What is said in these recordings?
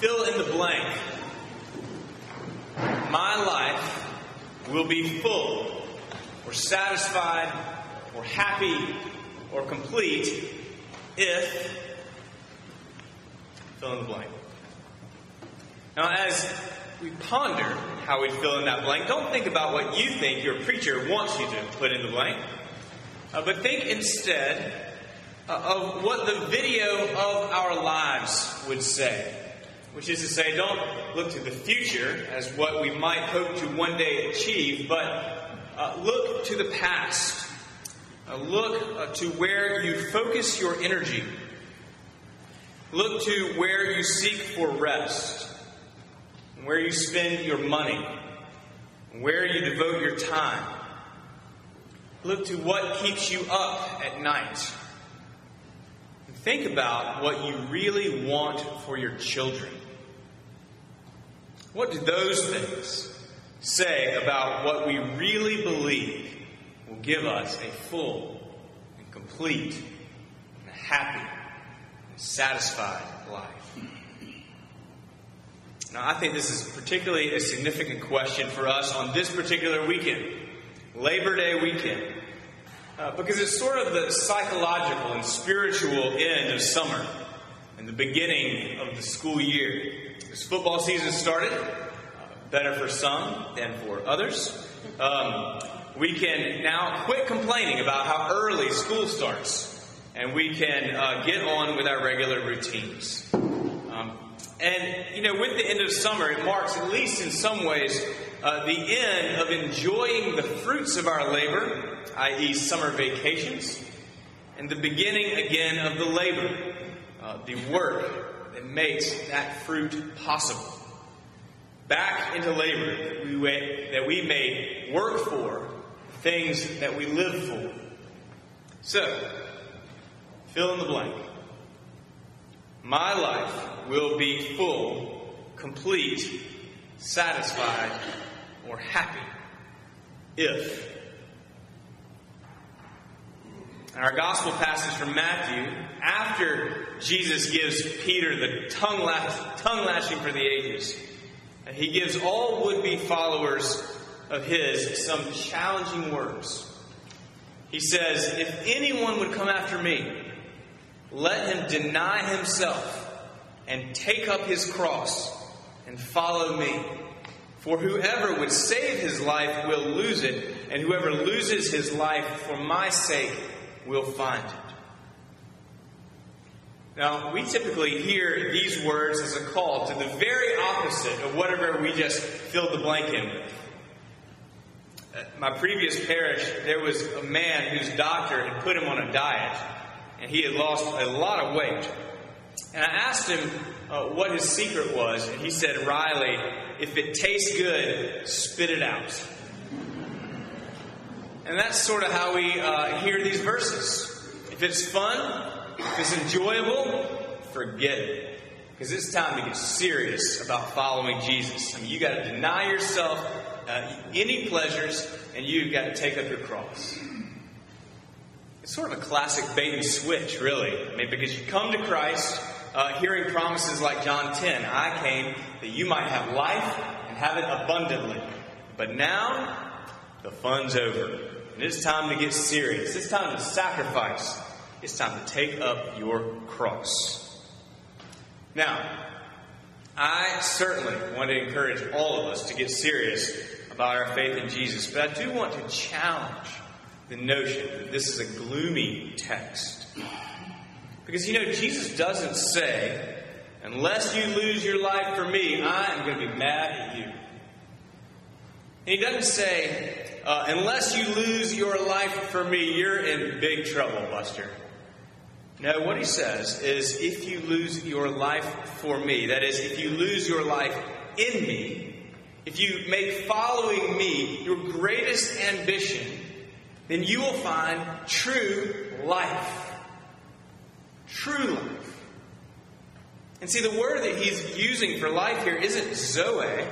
fill in the blank. My life will be full, or satisfied, or happy, or complete if fill in the blank. Now, as we ponder how we fill in that blank, don't think about what you think your preacher wants you to put in the blank, uh, but think instead uh, of what the video of our lives would say. Which is to say, don't look to the future as what we might hope to one day achieve, but uh, look to the past. Uh, look uh, to where you focus your energy. Look to where you seek for rest, where you spend your money, where you devote your time. Look to what keeps you up at night. Think about what you really want for your children. What do those things say about what we really believe will give us a full and complete and happy and satisfied life? Now, I think this is particularly a significant question for us on this particular weekend, Labor Day weekend, uh, because it's sort of the psychological and spiritual end of summer and the beginning of the school year. As football season started, uh, better for some than for others, um, we can now quit complaining about how early school starts and we can uh, get on with our regular routines. Um, and, you know, with the end of summer, it marks, at least in some ways, uh, the end of enjoying the fruits of our labor, i.e., summer vacations, and the beginning again of the labor, uh, the work makes that fruit possible. Back into labor that we, that we may work for things that we live for. So, fill in the blank. My life will be full, complete, satisfied, or happy if. Our gospel passage from Matthew, after Jesus gives Peter the tongue, lash, tongue lashing for the ages, and he gives all would be followers of his some challenging words. He says, If anyone would come after me, let him deny himself and take up his cross and follow me. For whoever would save his life will lose it, and whoever loses his life for my sake will find it. Now, we typically hear these words as a call to the very opposite of whatever we just filled the blank in with. At my previous parish, there was a man whose doctor had put him on a diet, and he had lost a lot of weight. And I asked him uh, what his secret was, and he said, Riley, if it tastes good, spit it out. And that's sort of how we uh, hear these verses. If it's fun, if it's enjoyable, forget it. Because it's time to get serious about following Jesus. I mean, you got to deny yourself uh, any pleasures, and you've got to take up your cross. It's sort of a classic bait and switch, really. I mean, because you come to Christ uh, hearing promises like John 10 I came that you might have life and have it abundantly. But now, the fun's over. And it's time to get serious. It's time to sacrifice. It's time to take up your cross. Now, I certainly want to encourage all of us to get serious about our faith in Jesus, but I do want to challenge the notion that this is a gloomy text. Because you know, Jesus doesn't say, unless you lose your life for me, I am going to be mad at you. And he doesn't say, uh, unless you lose your life for me, you're in big trouble, Buster. No, what he says is, if you lose your life for me, that is, if you lose your life in me, if you make following me your greatest ambition, then you will find true life. True life. And see, the word that he's using for life here isn't Zoe.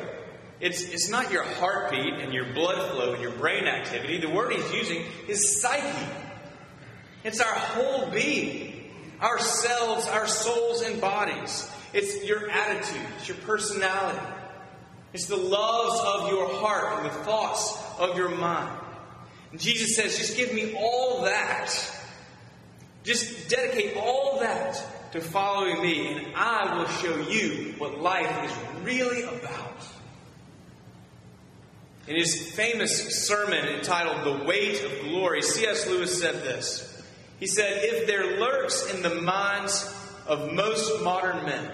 It's, it's not your heartbeat and your blood flow and your brain activity. The word he's using is psyche. It's our whole being, ourselves, our souls, and bodies. It's your attitude, it's your personality, it's the loves of your heart and the thoughts of your mind. And Jesus says, just give me all that. Just dedicate all that to following me, and I will show you what life is really about. In his famous sermon entitled The Weight of Glory, C.S. Lewis said this. He said, If there lurks in the minds of most modern men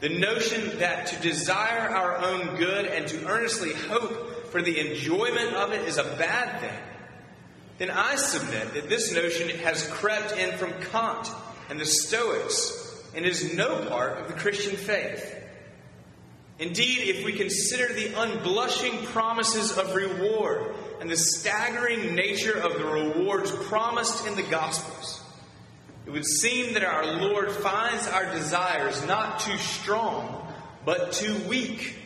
the notion that to desire our own good and to earnestly hope for the enjoyment of it is a bad thing, then I submit that this notion has crept in from Kant and the Stoics and is no part of the Christian faith. Indeed, if we consider the unblushing promises of reward and the staggering nature of the rewards promised in the Gospels, it would seem that our Lord finds our desires not too strong, but too weak.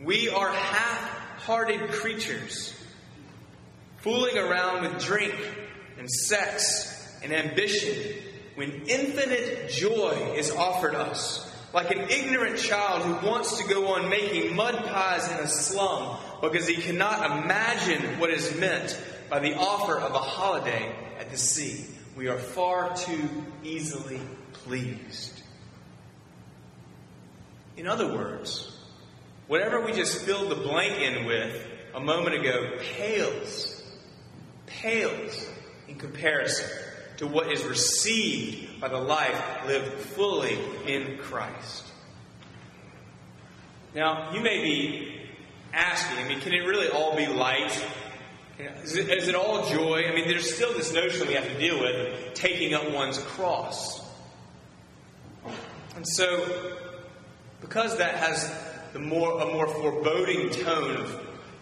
We are half hearted creatures, fooling around with drink and sex and ambition when infinite joy is offered us. Like an ignorant child who wants to go on making mud pies in a slum because he cannot imagine what is meant by the offer of a holiday at the sea. We are far too easily pleased. In other words, whatever we just filled the blank in with a moment ago pales, pales in comparison to what is received by the life lived fully in Christ. Now, you may be asking, I mean, can it really all be light? Is it, is it all joy? I mean, there's still this notion we have to deal with taking up one's cross. And so, because that has the more, a more foreboding tone of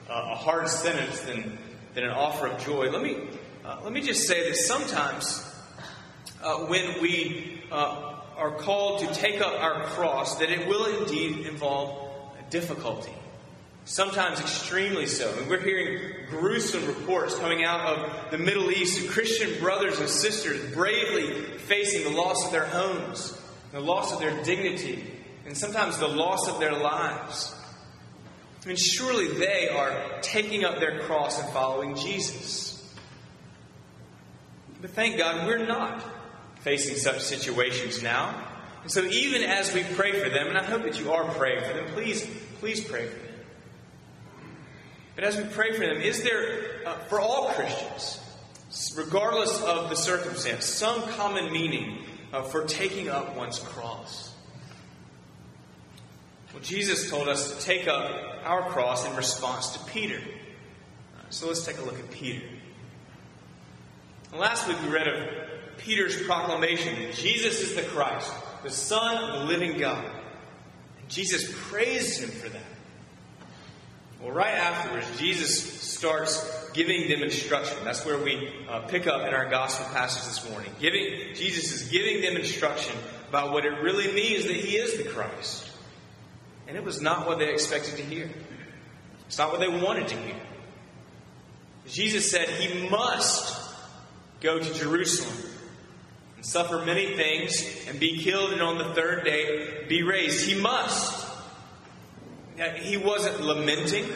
uh, a hard sentence than, than an offer of joy, let me, uh, let me just say that sometimes uh, when we uh, are called to take up our cross, that it will indeed involve difficulty. Sometimes extremely so. And we're hearing gruesome reports coming out of the Middle East of Christian brothers and sisters bravely facing the loss of their homes, the loss of their dignity, and sometimes the loss of their lives. I mean, surely they are taking up their cross and following Jesus. But thank God we're not facing such situations now. And so even as we pray for them, and I hope that you are praying for them, please, please pray for them. But as we pray for them, is there, uh, for all Christians, regardless of the circumstance, some common meaning uh, for taking up one's cross? Well, Jesus told us to take up our cross in response to Peter. Uh, so let's take a look at Peter. last week we read of Peter's proclamation that Jesus is the Christ, the Son of the living God. And Jesus praised him for that. Well, right afterwards, Jesus starts giving them instruction. That's where we uh, pick up in our gospel passage this morning. Giving Jesus is giving them instruction about what it really means that He is the Christ. And it was not what they expected to hear. It's not what they wanted to hear. Jesus said he must go to Jerusalem and suffer many things and be killed and on the third day be raised. He must. He wasn't lamenting.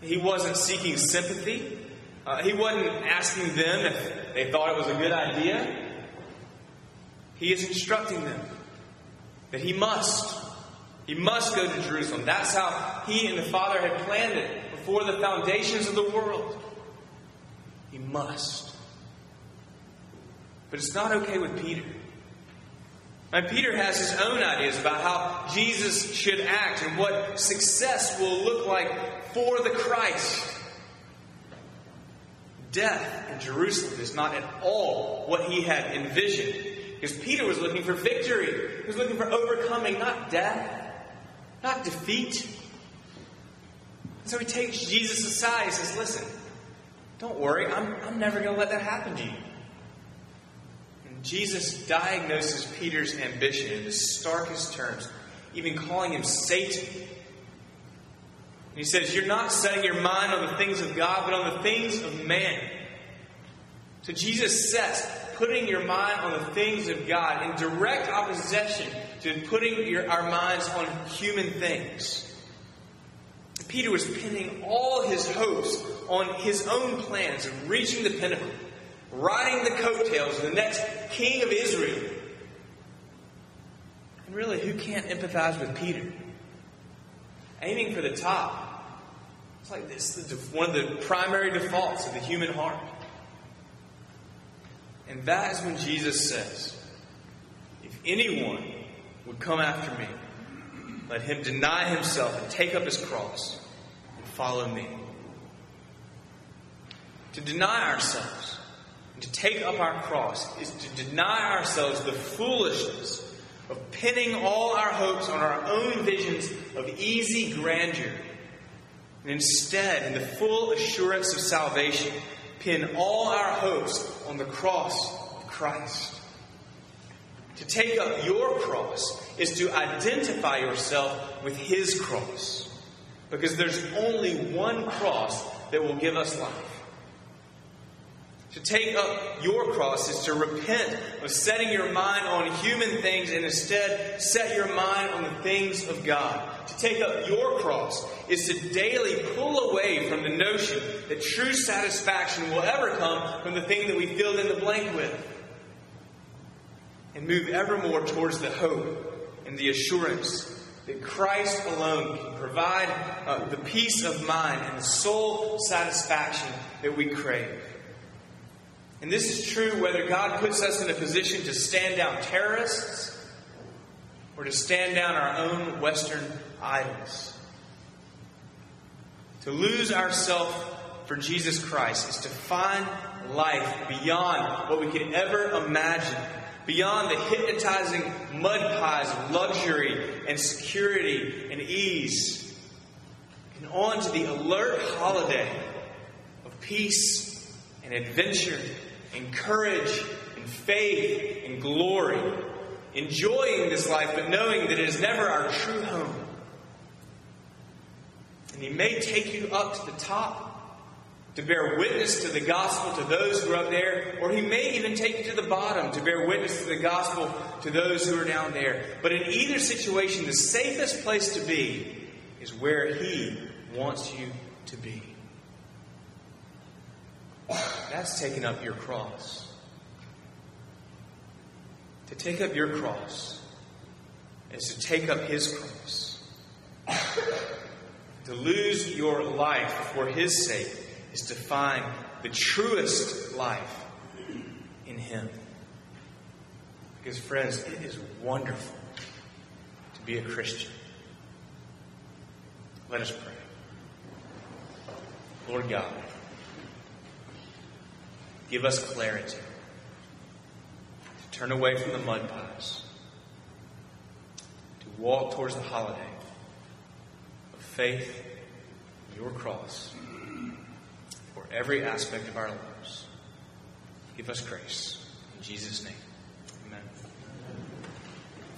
He wasn't seeking sympathy. Uh, he wasn't asking them if they thought it was a good idea. He is instructing them that he must. He must go to Jerusalem. That's how he and the Father had planned it before the foundations of the world. He must. But it's not okay with Peter. And Peter has his own ideas about how Jesus should act and what success will look like for the Christ. Death in Jerusalem is not at all what he had envisioned. Because Peter was looking for victory. He was looking for overcoming, not death, not defeat. So he takes Jesus aside. and says, Listen, don't worry, I'm, I'm never going to let that happen to you. Jesus diagnoses Peter's ambition in the starkest terms, even calling him Satan. he says, You're not setting your mind on the things of God, but on the things of man. So Jesus sets putting your mind on the things of God in direct opposition to to putting your, our minds on human things. Peter was pinning all his hopes on his own plans of reaching the pinnacle, riding the coattails of the next king of Israel. And really, who can't empathize with Peter? Aiming for the top. It's like this one of the primary defaults of the human heart. And that is when Jesus says, If anyone would come after me, let him deny himself and take up his cross and follow me. To deny ourselves to take up our cross is to deny ourselves the foolishness of pinning all our hopes on our own visions of easy grandeur. And instead, in the full assurance of salvation, pin all our hopes on the cross of Christ. To take up your cross is to identify yourself with His cross. Because there's only one cross that will give us life. To take up your cross is to repent of setting your mind on human things and instead set your mind on the things of God. To take up your cross is to daily pull away from the notion that true satisfaction will ever come from the thing that we filled in the blank with. And move ever more towards the hope and the assurance that Christ alone can provide uh, the peace of mind and the soul satisfaction that we crave. And this is true whether God puts us in a position to stand down terrorists or to stand down our own Western idols. To lose ourselves for Jesus Christ is to find life beyond what we could ever imagine, beyond the hypnotizing mud pies of luxury and security and ease, and on to the alert holiday of peace and adventure and courage and faith and glory. Enjoying this life, but knowing that it is never our true home. And He may take you up to the top to bear witness to the gospel to those who are up there, or He may even take you to the bottom to bear witness to the gospel to those who are down there. But in either situation, the safest place to be is where He wants you to be. That's taking up your cross. To take up your cross is to take up His cross. to lose your life for His sake is to find the truest life in Him. Because, friends, it is wonderful to be a Christian. Let us pray. Lord God, Give us clarity to turn away from the mud pies, to walk towards the holiday of faith your cross for every aspect of our lives. Give us grace. In Jesus' name.